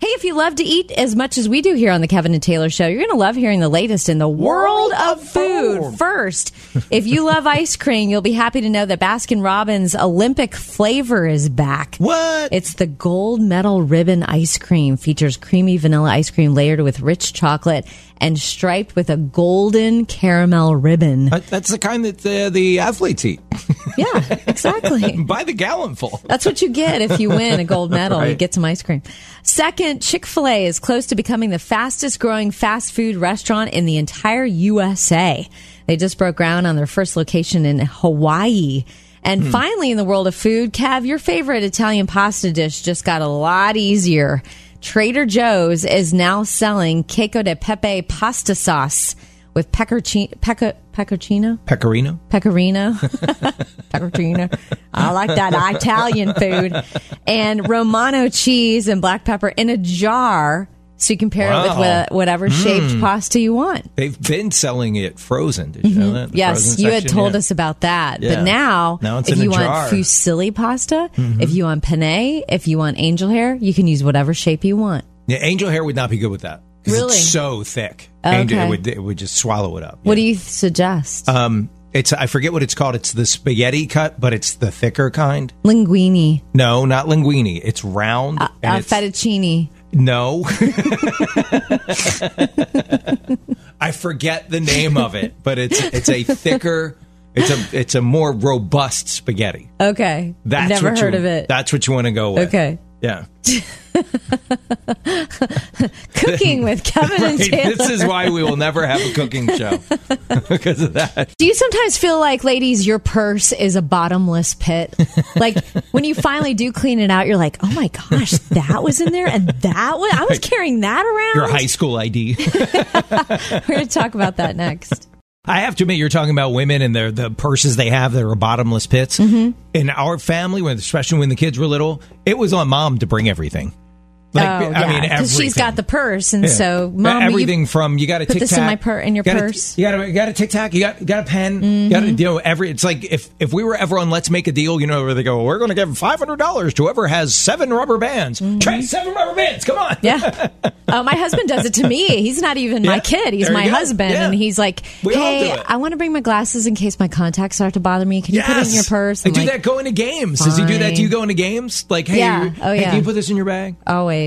Hey, if you love to eat as much as we do here on the Kevin and Taylor Show, you're going to love hearing the latest in the world, of food. First, if you love ice cream, you'll be happy to know that Baskin Robbins Olympic flavor is back. What? It's the gold medal ribbon ice cream. Features creamy vanilla ice cream layered with rich chocolate and striped with a golden caramel ribbon. Uh, That's the kind that the, the athletes eat Yeah, exactly. by the gallonful. That's what you get if you win a gold medal. You get some ice cream. Second, Chick fil A is close to becoming the fastest growing fast food restaurant in the entire USA. They just broke ground on their first location in Hawaii. And Hmm. finally, in the world of food, Kev, your favorite Italian pasta dish just got a lot easier. Trader Joe's is now selling Queco de Pepe pasta sauce with peccorcino? Pecorino? pecorino, pecorino. I like that Italian food, and Romano cheese and black pepper in a jar, so you can pair it with whatever shaped pasta you want. They've been selling it frozen. Did you know that? The Mm-hmm. Yes, you had section, told yeah. us about that, Yeah. but now, Now if you. Mm-hmm. want fusilli pasta, if you want penne, if you want angel hair, you can use whatever shape you want. Yeah, angel hair would not be good with that. Really? It's so thick. Okay. Angel, it, would, it would just swallow it up. What do you suggest? Um, it's I forget what it's called. It's the spaghetti cut, but it's the thicker kind. Linguine, No, not linguine. It's round. uh, and it's, fettuccine. No. I forget the name of it, but it's it's a thicker. It's a it's a more robust spaghetti. Okay, That's never what heard you, of it. That's what you want to go with. Okay. Yeah. Cooking with Kevin and Taylor. This is why we will never have a cooking show because of that. Do you sometimes feel like, ladies, your purse is a bottomless pit? like when you finally do clean it out, you're like, oh my gosh, that was in there, and that was I was carrying that around. Your high school ID. We're going to talk about that next. I have to admit, you're talking about women and their the purses they have that are bottomless pits. Mm-hmm. In our family, when especially when the kids were little, it was on mom to bring everything. Like oh, I yeah, mean, because she's got the purse, and Yeah. so mom, will you- everything from you got a put tic this in my pur- in your you purse? Mm-hmm. you got a, you got a tic tac. You got you got a pen. You got a, you know every. It's like if if we were ever on Let's Make a Deal, you know, where they go, we're going to give five hundred dollars to whoever has seven rubber bands. Trey, seven rubber bands. Come on. Mm-hmm. yeah. Oh, my husband does it to me. He's not even my kid. He's there my husband, Yeah. and he's like, We "Hey. I want to bring my glasses in case my contacts start to bother me. Can you put it in your purse?" I do like, that going to games. Does he do that? Do you go into games? Like, hey, Yeah. you- Oh, hey, yeah. can you put this in your bag? Always.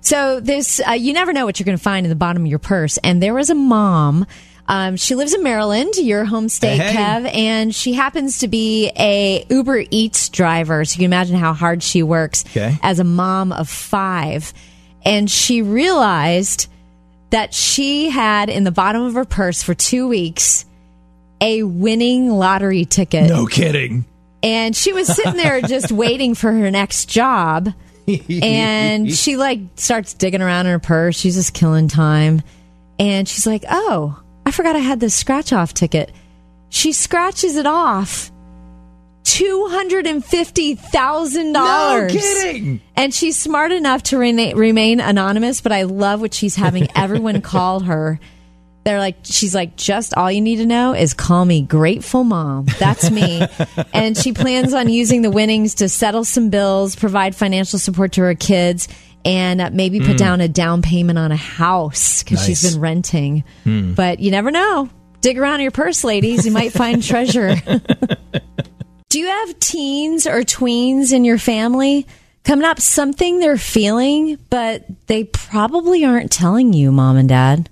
So this, uh, you never know what you're going to find in the bottom of your purse. And there was a mom. Um, she lives in Maryland, your home state, Hey. Kev, and she happens to be a Uber Eats driver. So you can imagine how hard she works Okay. as a mom of five. And she realized that she had in the bottom of her purse for two weeks a winning lottery ticket No kidding. and she was sitting there just waiting for her next job and she like starts digging around in her purse she's just killing time and she's like oh i forgot i had this scratch off ticket she scratches it off $250,000. No kidding. And she's smart enough to rena- remain anonymous, but I love what she's having everyone call her. They're like, she's like, just all you need to know is call me Grateful Mom. That's me. and she plans on using the winnings to settle some bills, provide financial support to her kids, and uh, maybe put down a down payment on a house because she's been renting. But you never know. Dig around in your purse, ladies. You might find treasure. Do you have teens or tweens in your family coming up something they're feeling, but they probably aren't telling you, mom and dad?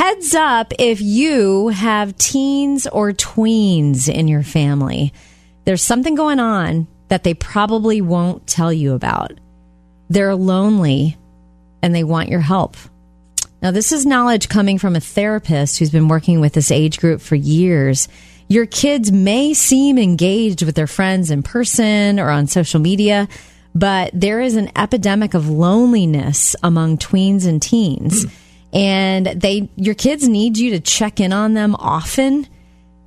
Heads up if you have teens or tweens in your family. There's something going on that they probably won't tell you about. They're lonely and they want your help. Now, this is knowledge coming from a therapist who's been working with this age group for years. Your kids may seem engaged with their friends in person or on social media, but there is an epidemic of loneliness among tweens and teens. And they your kids need you to check in on them often.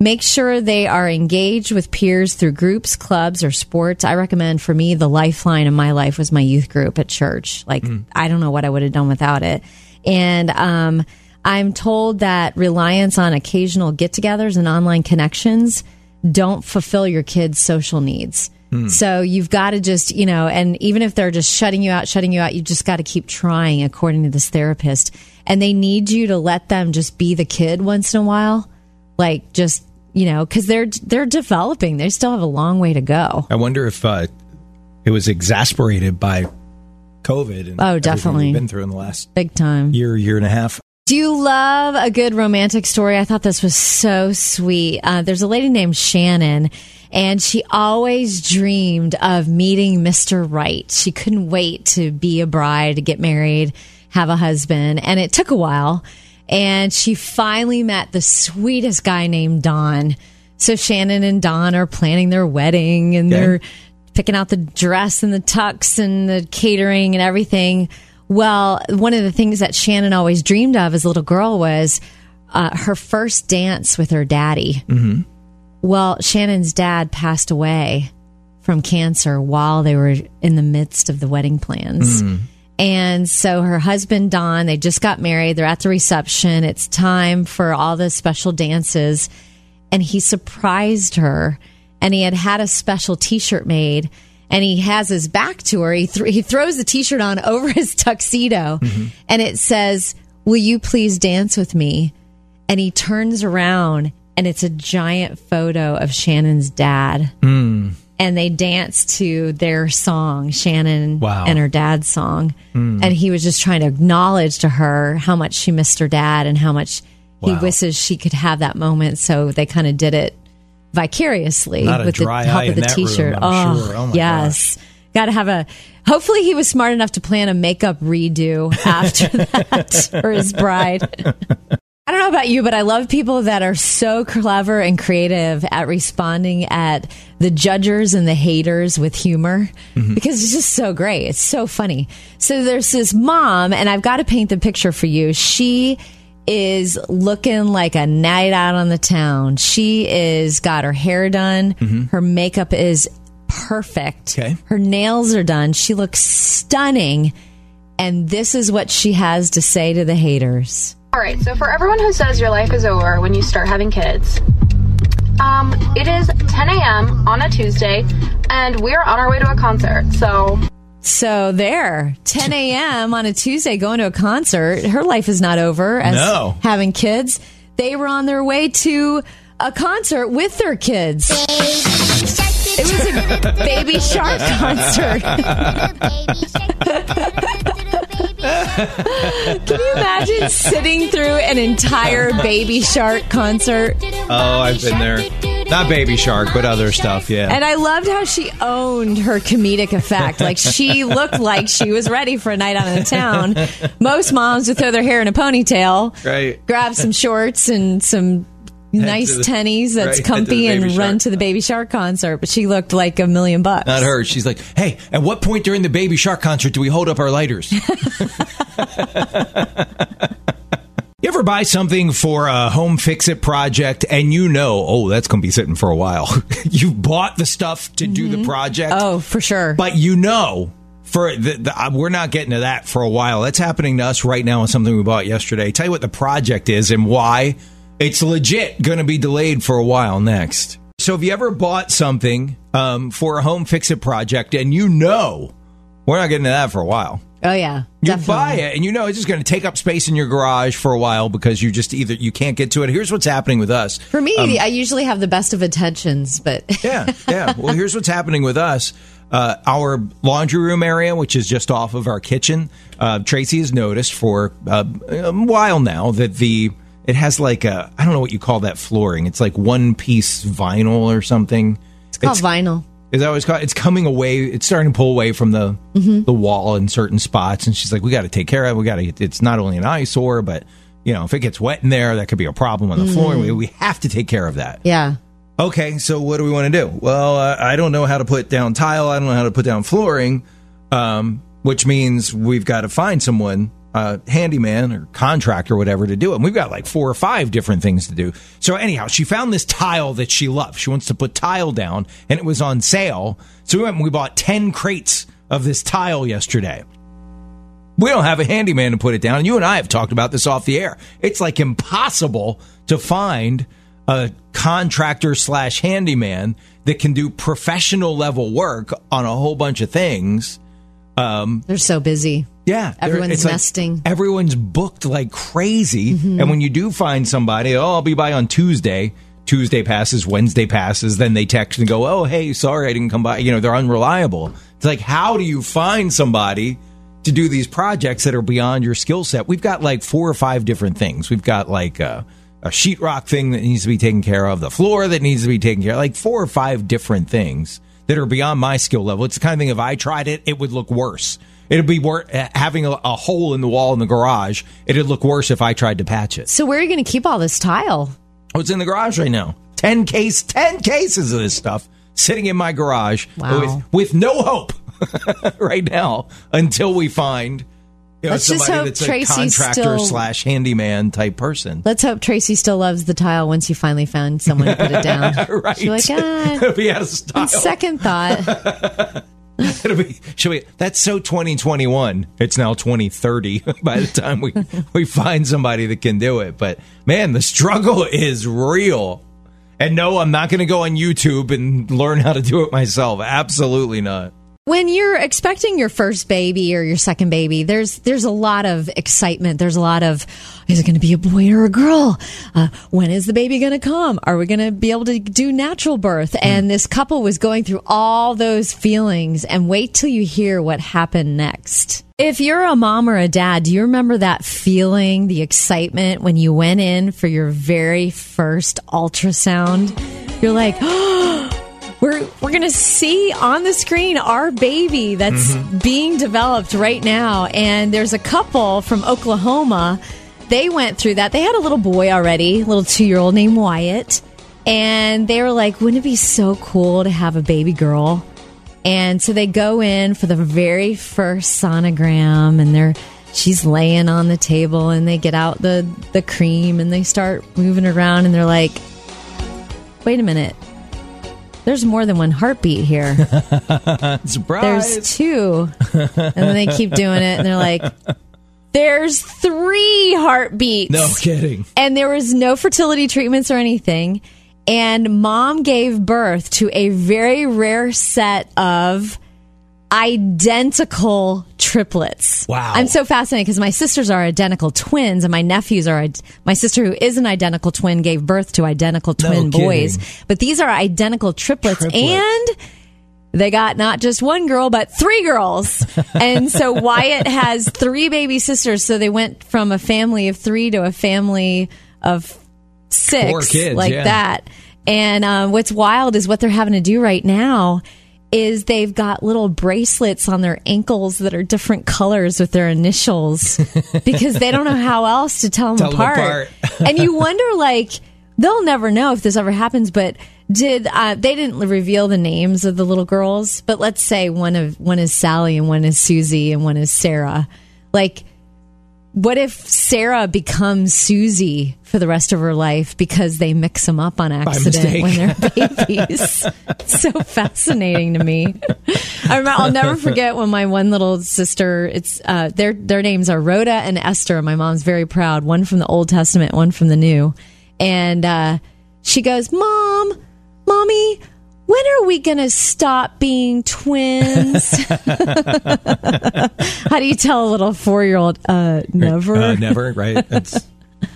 Make sure they are engaged with peers through groups, clubs, or sports. I recommend for me, the lifeline in my life was my youth group at church. Like, I don't know what I would have done without it. And um, I'm told that reliance on occasional get togethers and online connections don't fulfill your kids' social needs. So you've got to just, you know, and even if they're just shutting you out, shutting you out, you just got to keep trying, according to this therapist. And they need you to let them just be the kid once in a while, like just, you know, because they're they're developing. They still have a long way to go. I wonder if uh, it was exasperated by COVID. And Oh, definitely. been through in the last Big time. year, year and a half. Do you love a good romantic story? I thought this was so sweet. Uh, there's a lady named Shannon, and she always dreamed of meeting Mr. Right. She couldn't wait to be a bride, to get married, have a husband, and it took a while. And she finally met the sweetest guy named Don. So Shannon and Don are planning their wedding, and Okay. they're picking out the dress and the tux and the catering and everything. Well, one of the things that Shannon always dreamed of as a little girl was uh, her first dance with her daddy. Mm-hmm. Well, Shannon's dad passed away from cancer while they were in the midst of the wedding plans. Hmm. And so her husband, Don, they just got married. They're at the reception. It's time for all the special dances. And he surprised her and he had had a special t shirt made. And he has his back to her. He, th- he throws the t shirt on over his tuxedo mm-hmm. and it says, Will you please dance with me? And he turns around and it's a giant photo of Shannon's dad. Hmm. And they dance to their song, Shannon Wow. and her dad's song. Hmm. And he was just trying to acknowledge to her how much she missed her dad and how much he wishes she could have that moment. So they kind of did it vicariously Not with the help of the in that room, t-shirt. Oh, sure. Oh, yes. Got to have a. Hopefully, he was smart enough to plan a makeup redo after that for his bride. I don't know about you, but I love people that are so clever and creative at responding at the judgers and the haters with humor mm-hmm. because it's just so great. It's so funny. So there's this mom, and I've got to paint the picture for you. She is looking like a night out on the town. She is got her hair done. Mm-hmm. Her makeup is perfect. Okay. Her nails are done. She looks stunning. And this is what she has to say to the haters. All right, so for everyone who says your life is over when you start having kids, um, it is 10 a.m. on a Tuesday, and we are on our way to a concert. So So there, 10 a.m. on a Tuesday, going to a concert. Her life is not over as No. having kids. They were on their way to a concert with their kids. It was a baby shark concert. Can you imagine sitting through an entire baby shark concert? Oh, I've been there. Not Baby Shark, but other stuff. Yeah. And I loved how she owned her comedic effect. Like she looked like she was ready for a night out in the town. Most moms would throw their hair in a ponytail, Right. grab some shorts and some nice the- tennies that's right, head to the comfy and run to the Baby Shark concert. But she looked like a million bucks. Not her. She's like, hey, at what point during the Baby Shark concert do we hold up our lighters? you ever buy something for a home fix it project and you know, oh, that's going to be sitting for a while? You've bought the stuff to do the project, Oh, for sure. but you know. For the, the, uh, we're not getting to that for a while. That's happening to us right now on something we bought yesterday. Tell you what the project is and why it's legit going to be delayed for a while next. So, have you ever bought something um, for a home fix it project and you know we're not getting to that for a while? oh yeah, You definitely. buy it and you know it's just going to take up space in your garage for a while because you just either you can't get to it. Here's what's happening with us. For me, I usually have the best of intentions, but Yeah, yeah. Well, here's what's happening with us. Uh, our laundry room area, which is just off of our kitchen, uh, Tracy has noticed for uh, a while now that the it has like a I don't know what you call that flooring. It's like one piece vinyl or something. it's called vinyl. Is that what it's called? It's coming away. It's starting to pull away from the the wall in certain spots, and she's like, "We got to take care of. it. We got to. It's not only an eyesore, but you know, if it gets wet in there, that could be a problem on the floor. We, we have to take care of that." Yeah. Okay, so what do we want to do? Well, uh, I don't know how to put down tile. I don't know how to put down flooring, um, which means we've got to find someone, handyman or contractor, or whatever, to do it. And we've got like four or five different things to do. So anyhow, she found this tile that she loves. She wants to put tile down, and it was on sale. So we went and we bought ten crates of this tile yesterday. We don't have a handyman to put it down. And you and I have talked about this off the air. It's like impossible to find a contractor slash handyman that can do professional level work on a whole bunch of things. Um, They're so busy. Yeah, Everyone's it's like nesting. everyone's booked like crazy, Mm-hmm. and when you do find somebody, oh, I'll be by on Tuesday. Tuesday passes, Wednesday passes, then they text and go, "Oh, hey, sorry, I didn't come by." You know, they're unreliable. It's like, how do you find somebody to do these projects that are beyond your skill set? We've got like four or five different things. We've got like a, a sheetrock thing that needs to be taken care of, the floor that needs to be taken care of, like four or five different things that are beyond my skill level. It's the kind of thing if I tried it, it would look worse. It'd be wor- having a, a hole in the wall in the garage. It'd look worse if I tried to patch it. So where are you going to keep all this tile? Oh, it's in the garage right now. Ten case, ten cases of this stuff sitting in my garage Wow. with with no hope right now until we find you know, Let's just hope that's a contractor still- slash handyman type person. Let's hope Tracy still loves the tile once you finally found someone to put it down. right? She's like, ah, be out of style. second thought. It'll be. She'll be. That's so 2021. It's now 2030 by the time we we find somebody that can do it. But man, the struggle is real. And no, I'm not going to go on YouTube and learn how to do it myself. Absolutely not. When you're expecting your first baby or your second baby, there's there's a lot of excitement. There's a lot of is it going to be a boy or a girl? Uh, when is the baby going to come? Are we going to be able to do natural birth? And this couple was going through all those feelings. And wait till you hear what happened next. If you're a mom or a dad, do you remember that feeling, the excitement when you went in for your very first ultrasound? You're like, we're we're gonna see on the screen our baby that's mm-hmm. being developed right now. And there's a couple from oklahoma. They went through that. They had a little boy already a little two-year-old named wyatt. And they were like wouldn't it be so cool to have a baby girl? And so they go in for the very first sonogram and they're she's laying on the table and they get out the the cream and they start moving around and they're like wait a minute there's more than one heartbeat here. Surprise! There's two. And then they keep doing it and they're like, there's three heartbeats. no kidding. And there was no fertility treatments or anything. And mom gave birth to a very rare set of identical triplets. Wow. I'm so fascinated because my sisters are identical twins and my nephews are my sister who is an identical twin gave birth to identical No twin kidding. boys. But these are identical triplets, Triplets. and they got not just one girl, but three girls. and so Wyatt has three baby sisters. So they went from a family of three to a family of six, Four kids, like yeah. that. And um, what's wild is what they're having to do right now is they've got little bracelets on their ankles that are different colors with their initials because they don't know how else to tell them Tell them apart. apart. and you wonder, like, they'll never know if this ever happens, but did uh, they didn't reveal the names of the little girls? But let's say one of one is Sally and one is Susie and one is Sarah. Like, what if Sarah becomes Susie for the rest of her life because they mix them up on accident when they're babies? So fascinating to me. I remember, I'll never forget when my one little sister. It's uh, their their names are Rhoda and Esther. My mom's very proud. One from the Old Testament, one from the New, and uh, she goes, "Mom, mommy." When are we going to stop being twins? How do you tell a little four year old? Uh, never. Uh, never. Right. That's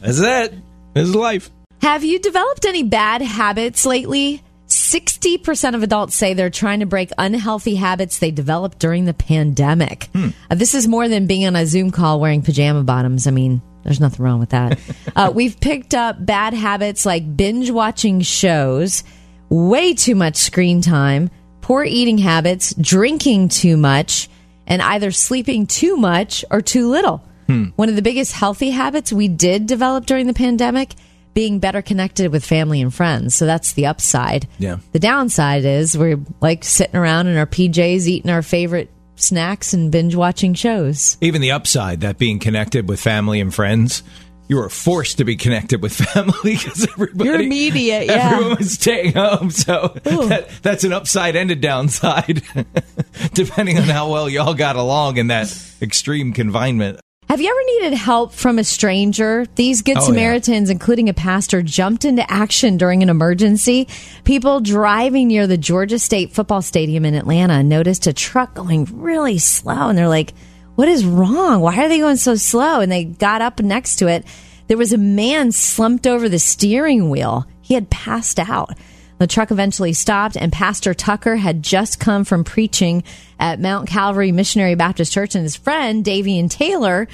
that's it. This is life. Have you developed any bad habits lately? 60% of adults say they're trying to break unhealthy habits they developed during the pandemic. Uh, this is more than being on a Zoom call wearing pajama bottoms. I mean, there's nothing wrong with that. uh, we've picked up bad habits like binge watching shows, way too much screen time, poor eating habits, drinking too much, and either sleeping too much or too little. Hmm. One of the biggest healthy habits we did develop during the pandemic being better connected with family and friends. So that's the upside. Yeah. The downside is we're like sitting around in our PJs eating our favorite snacks and binge watching shows. Even the upside, that being connected with family and friends, you were forced to be connected with family because everybody. You're immediate, yeah. Everyone was staying home, so that, that's an upside and a downside, depending on how well y'all got along in that extreme confinement. Have you ever needed help from a stranger? These Good Oh, yeah. Samaritans, including a pastor, jumped into action during an emergency. People driving near the Georgia State football stadium in Atlanta noticed a truck going really slow, and they're like, What is wrong? Why are they going so slow? And they got up next to it. There was a man slumped over the steering wheel. He had passed out. The truck eventually stopped, and Pastor Tucker had just come from preaching at Mount Calvary Missionary Baptist Church, and his friend, Davian Taylor,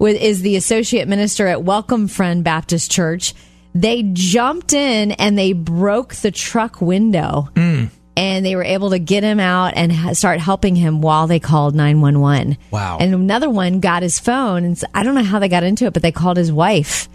is the associate minister at Welcome Friend Baptist Church. They jumped in and they broke the truck window. Mm. And they were able to get him out and ha- start helping him while they called 911. Wow. And another one got his phone. And I don't know how they got into it, but they called his wife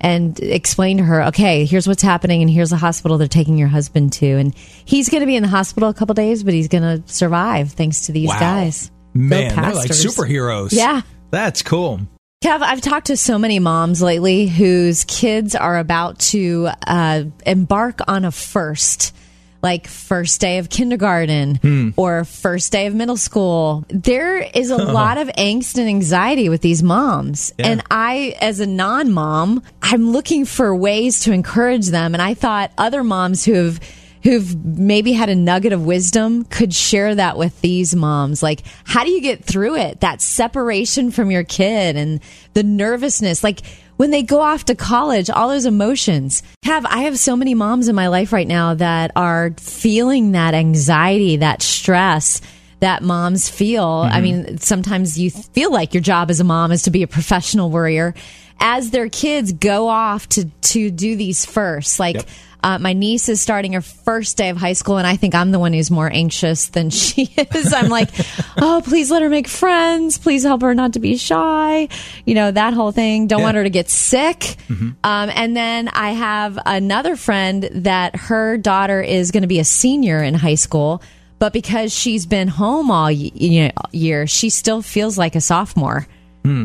and explained to her, okay, here's what's happening. And here's the hospital they're taking your husband to. And he's going to be in the hospital a couple days, but he's going to survive thanks to these Wow. guys. Man, they're like superheroes. Yeah. That's cool. Kev, I've talked to so many moms lately whose kids are about to uh, embark on a first, like first day of kindergarten hmm. or first day of middle school. There is a lot of angst and anxiety with these moms. Yeah. And I, as a non mom, I'm looking for ways to encourage them. And I thought other moms who have who've maybe had a nugget of wisdom could share that with these moms. Like, how do you get through it? That separation from your kid and the nervousness. Like, when they go off to college, all those emotions. Have I have so many moms in my life right now that are feeling that anxiety, that stress that moms feel. I mm-hmm. mean, sometimes you feel like your job as a mom is to be a professional worrier as their kids go off to to do these first. Like Yep. Uh, my niece is starting her first day of high school, and I think I'm the one who's more anxious than she is. I'm like, oh, please let her make friends. Please help her not to be shy. You know, that whole thing. Don't Yeah. want her to get sick. Um, and then I have another friend that her daughter is going to be a senior in high school. But because she's been home all year, she still feels like a sophomore.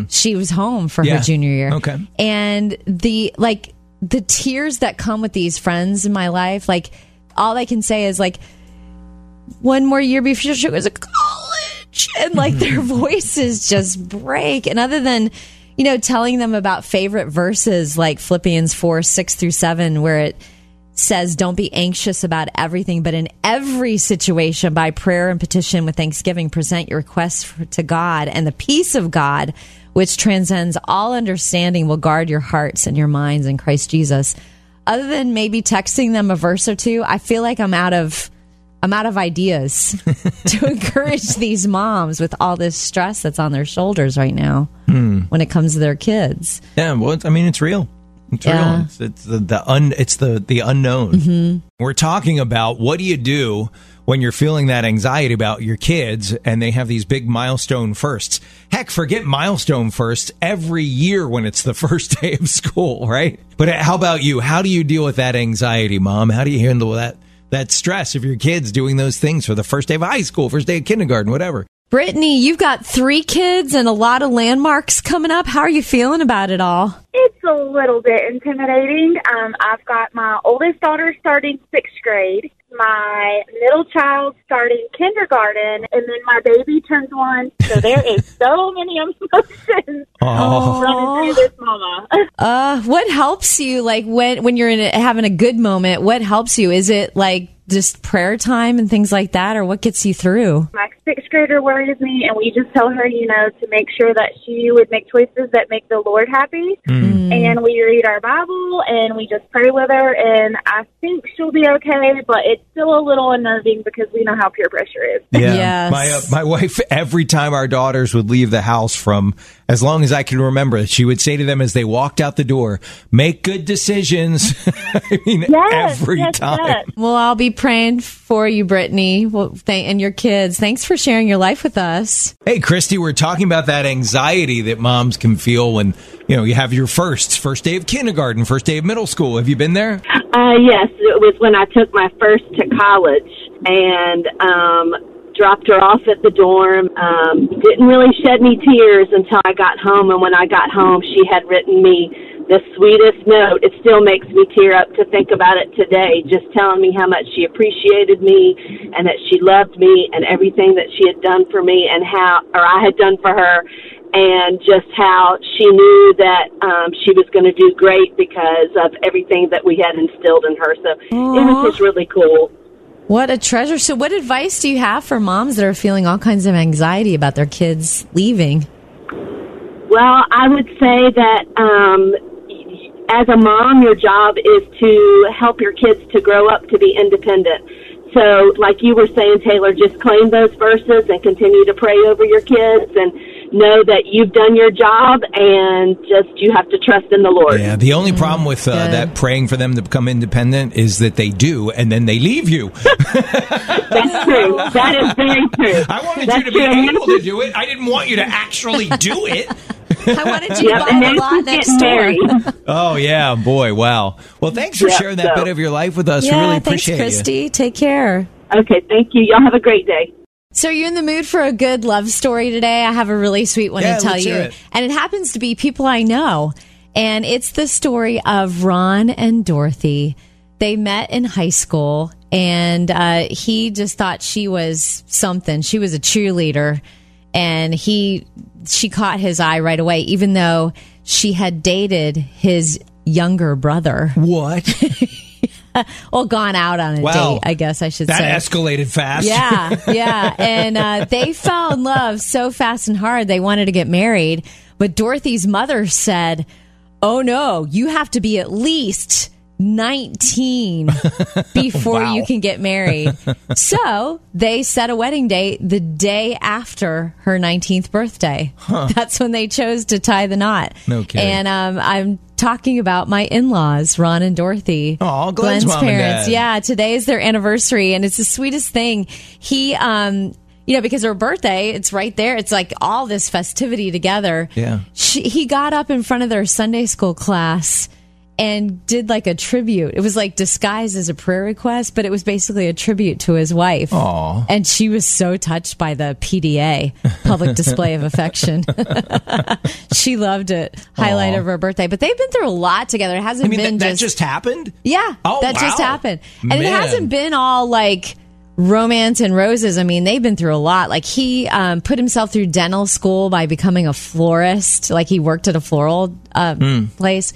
She was home for Yeah. her junior year. Okay. And the like the tears that come with these friends in my life, like all I can say is like one more year before she goes to college and like their voices just break. And other than, you know, telling them about favorite verses like Philippians 4, 6 through 7, where it says, Don't be anxious about everything, but in every situation, by prayer and petition with thanksgiving, present your requests to God, and the peace of God, which transcends all understanding, will guard your hearts and your minds in Christ Jesus. Other than maybe texting them a verse or two, I feel like I'm out of. I'm out of ideas to encourage these moms with all this stress that's on their shoulders right now when it comes to their kids. Yeah, well, it's- I mean, it's real. It's Yeah. real. It's, it's the, the un, it's the the unknown. Mm-hmm. We're talking about what do you do when you're feeling that anxiety about your kids and they have these big milestone firsts. Heck, forget milestone firsts every year when it's the first day of school, right? But how about you? How do you deal with that anxiety, mom? How do you handle that that stress of your kids doing those things for the first day of high school, first day of kindergarten, whatever? Brittany, you've got three kids and a lot of landmarks coming up. How are you feeling about it all? It's a little bit intimidating. Um, I've got my oldest daughter starting sixth grade, my middle child starting kindergarten, and then my baby turns one. So there is so many emotions Oh. running through this mama. Uh, what helps you like when when you're in a, having a good moment? What helps you? Is it like just prayer time and things like that, or what gets you through? my sixth grader worries me, and we just tell her, you know, to make sure that she would make choices that make the Lord happy. And we read our Bible and we just pray with her, and I think she'll be okay, but it's still a little unnerving because we know how peer pressure is. Yeah. Yes. My uh, my wife every time our daughters would leave the house from as long as I can remember, she would say to them as they walked out the door, "Make good decisions." I mean, Yes, every yes, time. yes. Well, I'll be praying for you, Brittany, well, th- and your kids. Thanks for sharing your life with us. Hey, Christy, we're talking about that anxiety that moms can feel when you know you have your first first day of kindergarten, first day of middle school. Have you been there? Uh, yes, it was when I took my first to college and um, dropped her off at the dorm. Um, didn't really shed any tears until I got home, and when I got home, she had written me the sweetest note. It still makes me tear up to think about it today, just telling me how much she appreciated me and that she loved me and everything that she had done for me and how, or I had done for her. and just how she knew that um, she was going to do great because of everything that we had instilled in her. So it was just really cool. What a treasure. So, what advice do you have for moms that are feeling all kinds of anxiety about their kids leaving? Well, I would say that um, as a mom, your job is to help your kids to grow up to be independent. So, like you were saying, Taylor, just claim those verses and continue to pray over your kids and know that you've done your job and just you have to trust in the Lord. Yeah, the only problem with uh, that praying for them to become independent is that they do, and then they leave you. That's true. That is very true. I wanted That's you to be true. able to do it. I didn't want you to actually do it. I wanted you to Yep, buy and the lot next getting door. Oh yeah, boy, wow. Well, thanks for Yeah, sharing that so- bit of your life with us. we Yeah, really thanks, appreciate Christy. Take care. Okay, thank you. Y'all have a great day. So, are you in the mood for a good love story today? I have a really sweet one Yeah, to tell you. it. And it happens to be people I know. And it's the story of Ron and Dorothy. They met in high school, and uh, he just thought she was something. She was a cheerleader, and he she caught his eye right away, even though she had dated his younger brother. What? Well, gone out on a Wow. date, I guess I should That say. escalated fast. Yeah, yeah. And uh, they fell in love so fast and hard, they wanted to get married. But Dorothy's mother said, Oh no, you have to be at least 19 before Wow. you can get married. so they set a wedding date the day after her 19th birthday. That's when they chose to tie the knot. No kidding. And um, I'm talking about my in laws, Ron and Dorothy. Aw, Glenn's and parents. Yeah, today is their anniversary, and it's the sweetest thing. He, um, you know, because her birthday, it's right there. It's like all this festivity together. Yeah. She, he got up in front of their Sunday school class and did like a tribute. It was like disguised as a prayer request, but it was basically a tribute to his wife. Aw. And she was so touched by the PDA, public display of affection. she loved it. Highlight Aw. of her birthday. But they've been through a lot together. It hasn't I mean, been that, that just happened. yeah, Oh, that just happened. And it hasn't been all like romance and roses. I mean, they've been through a lot. Like he um, put himself through dental school by becoming a florist. Like he worked at a floral uh, Hmm. place.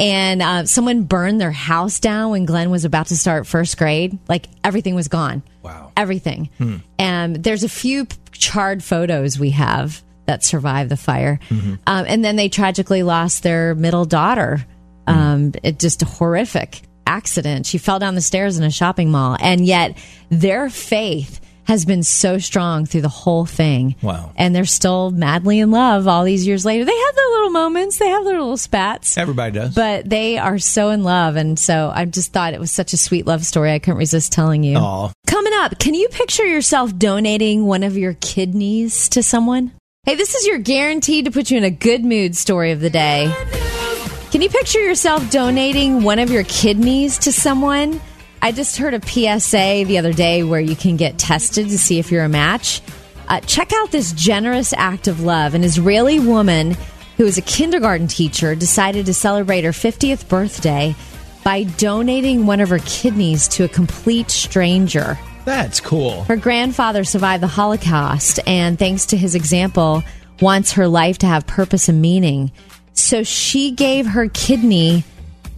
And uh, someone burned their house down when Glenn was about to start first grade. Like everything was gone. Wow. Everything. And there's a few charred photos we have that survived the fire. Um, and then they tragically lost their middle daughter. Um, it just a horrific accident. She fell down the stairs in a shopping mall. And yet their faith has been so strong through the whole thing. Wow. And they're still madly in love all these years later. They have their little moments, they have their little spats. Everybody does. But they are so in love. And so I just thought it was such a sweet love story. I couldn't resist telling you. Aw. Coming up, can you picture yourself donating one of your kidneys to someone? Hey, this is your guaranteed to put you in a good mood story of the day. Can you picture yourself donating one of your kidneys to someone? I just heard a PSA the other day where you can get tested to see if you're a match. Uh, check out this generous act of love. An Israeli woman who is a kindergarten teacher decided to celebrate her 50th birthday by donating one of her kidneys to a complete stranger. That's cool. Her grandfather survived the Holocaust, and thanks to his example, wants her life to have purpose and meaning. So she gave her kidney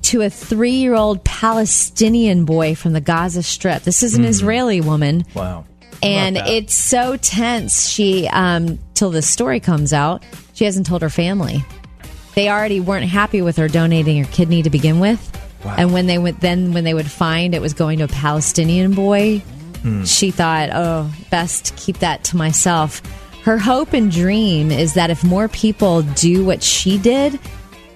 to a three year old Palestinian boy from the Gaza Strip. This is an Israeli woman. Wow. And How about that? it's so tense. She, um, till the story comes out, she hasn't told her family. They already weren't happy with her donating her kidney to begin with. Wow. And when they went, then when they would find it was going to a Palestinian boy, Hmm. she thought, oh, best keep that to myself. Her hope and dream is that if more people do what she did,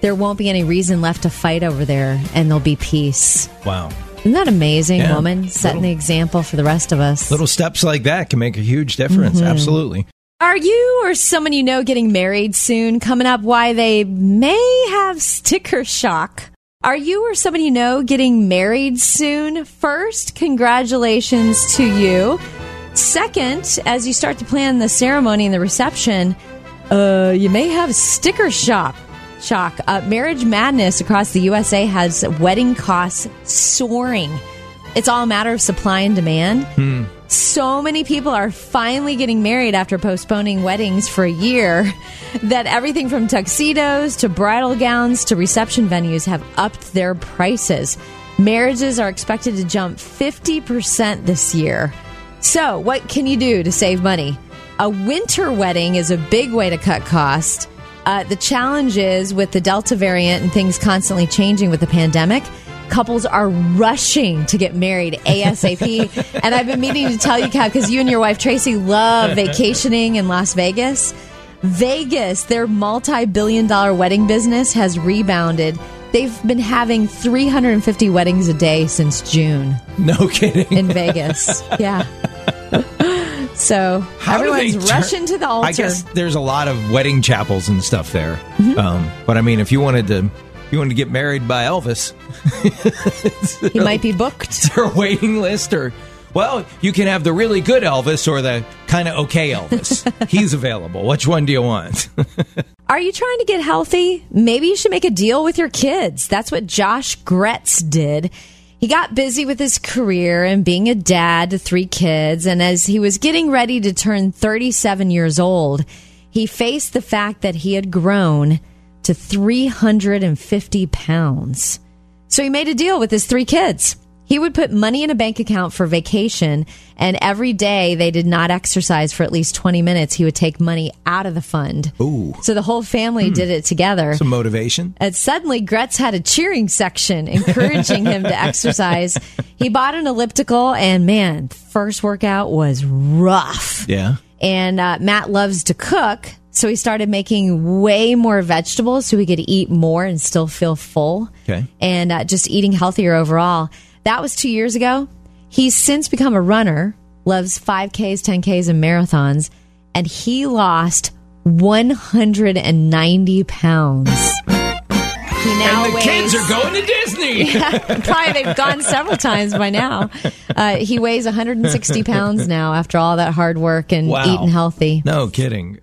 there won't be any reason left to fight over there and there'll be peace. Wow. Isn't that amazing, Yeah. woman? Setting Little- the example for the rest of us. Little steps like that can make a huge difference. Mm-hmm. Absolutely. Are you or someone you know getting married soon? Coming up, why they may have sticker shock. Are you or someone you know getting married soon? First, congratulations to you. Second, as you start to plan the ceremony and the reception, uh, you may have sticker shock. Shock. Uh, Marriage Madness across the USA has wedding costs soaring. It's all a matter of supply and demand. So many people are finally getting married after postponing weddings for a year that everything from tuxedos to bridal gowns to reception venues have upped their prices. Marriages are expected to jump 50% this year. So, what can you do to save money? A winter wedding is a big way to cut costs. Uh, the challenge is with the Delta variant and things constantly changing with the pandemic couples are rushing to get married ASAP. and I've been meaning to tell you, Kat, because you and your wife Tracy love vacationing in Las Vegas. Vegas, their multi billion dollar wedding business has rebounded. They've been having 350 weddings a day since June. No kidding. In Vegas. yeah. So How do everyone's turn- rushing to the altar. I guess there's a lot of wedding chapels and stuff there. Mm-hmm. Um, but I mean, if you wanted to, if you wanted to get married by Elvis, he might be booked. is there a waiting list or? Well, you can have the really good Elvis or the kind of okay Elvis. He's available. Which one do you want? Are you trying to get healthy? Maybe you should make a deal with your kids. That's what Josh Gretz did. He got busy with his career and being a dad to three kids. And as he was getting ready to turn 37 years old, he faced the fact that he had grown to 350 pounds. So he made a deal with his three kids. He would put money in a bank account for vacation, and every day they did not exercise for at least 20 minutes, he would take money out of the fund. Ooh. So the whole family did it together. Some motivation. And suddenly, Gretz had a cheering section encouraging him to exercise. He bought an elliptical, and man, first workout was rough. Yeah. And uh, Matt loves to cook, so he started making way more vegetables so he could eat more and still feel full. Okay. And uh, just eating healthier overall. That was two years ago. He's since become a runner, loves 5Ks, 10Ks, and marathons, and he lost 190 pounds. He now and the weighs, kids are going to Disney. Probably they've gone several times by now. Uh, he weighs 160 pounds now after all that hard work and Wow. eating healthy. No kidding.